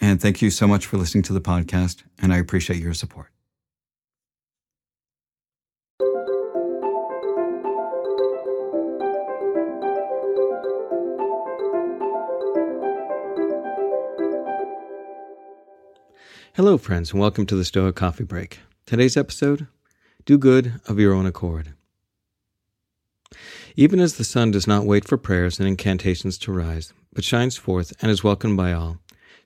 and thank you so much for listening to the podcast, and I appreciate your support. Hello, friends, and welcome to the Stoic Coffee Break. Today's episode Do good of your own accord. Even as the sun does not wait for prayers and incantations to rise, but shines forth and is welcomed by all,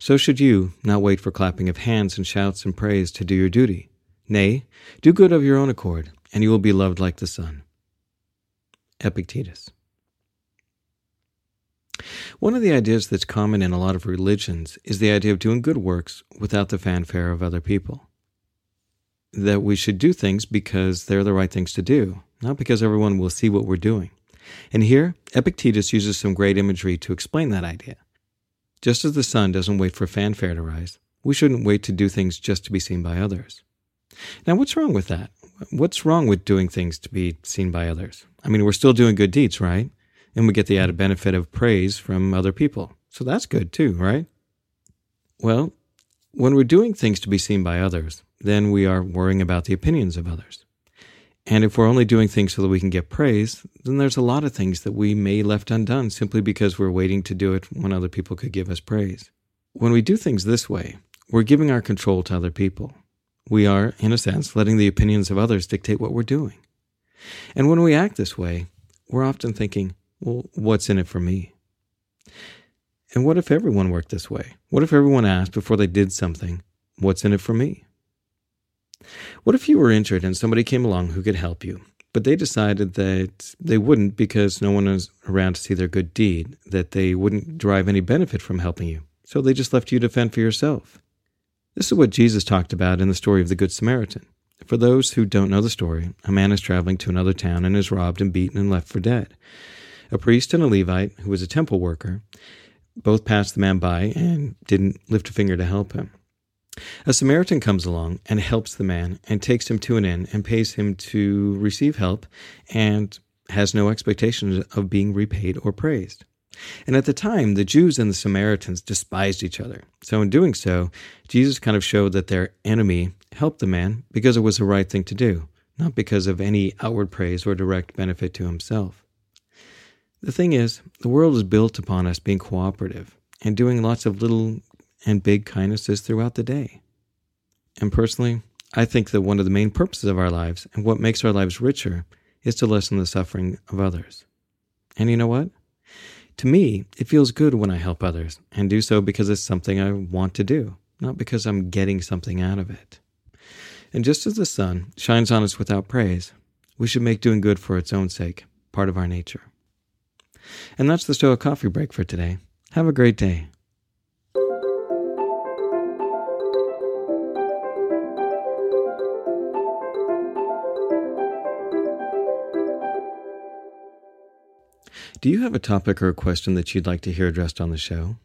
so should you not wait for clapping of hands and shouts and praise to do your duty. Nay, do good of your own accord, and you will be loved like the sun. Epictetus. One of the ideas that's common in a lot of religions is the idea of doing good works without the fanfare of other people. That we should do things because they're the right things to do, not because everyone will see what we're doing. And here, Epictetus uses some great imagery to explain that idea. Just as the sun doesn't wait for fanfare to rise, we shouldn't wait to do things just to be seen by others. Now, what's wrong with that? What's wrong with doing things to be seen by others? I mean, we're still doing good deeds, right? and we get the added benefit of praise from other people. So that's good too, right? Well, when we're doing things to be seen by others, then we are worrying about the opinions of others. And if we're only doing things so that we can get praise, then there's a lot of things that we may left undone simply because we're waiting to do it when other people could give us praise. When we do things this way, we're giving our control to other people. We are, in a sense, letting the opinions of others dictate what we're doing. And when we act this way, we're often thinking, well, what's in it for me? And what if everyone worked this way? What if everyone asked before they did something, what's in it for me? What if you were injured and somebody came along who could help you, but they decided that they wouldn't because no one was around to see their good deed, that they wouldn't derive any benefit from helping you, so they just left you to fend for yourself? This is what Jesus talked about in the story of the Good Samaritan. For those who don't know the story, a man is traveling to another town and is robbed and beaten and left for dead. A priest and a Levite, who was a temple worker, both passed the man by and didn't lift a finger to help him. A Samaritan comes along and helps the man and takes him to an inn and pays him to receive help and has no expectation of being repaid or praised. And at the time, the Jews and the Samaritans despised each other. So, in doing so, Jesus kind of showed that their enemy helped the man because it was the right thing to do, not because of any outward praise or direct benefit to himself. The thing is, the world is built upon us being cooperative and doing lots of little and big kindnesses throughout the day. And personally, I think that one of the main purposes of our lives and what makes our lives richer is to lessen the suffering of others. And you know what? To me, it feels good when I help others and do so because it's something I want to do, not because I'm getting something out of it. And just as the sun shines on us without praise, we should make doing good for its own sake part of our nature. And that's the Stoic Coffee Break for today. Have a great day. Do you have a topic or a question that you'd like to hear addressed on the show?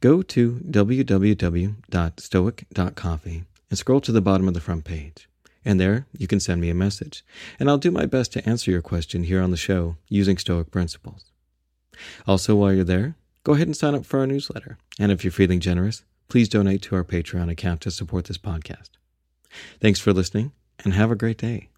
Go to www.stoic.coffee and scroll to the bottom of the front page. And there you can send me a message, and I'll do my best to answer your question here on the show using Stoic principles. Also, while you're there, go ahead and sign up for our newsletter. And if you're feeling generous, please donate to our Patreon account to support this podcast. Thanks for listening and have a great day.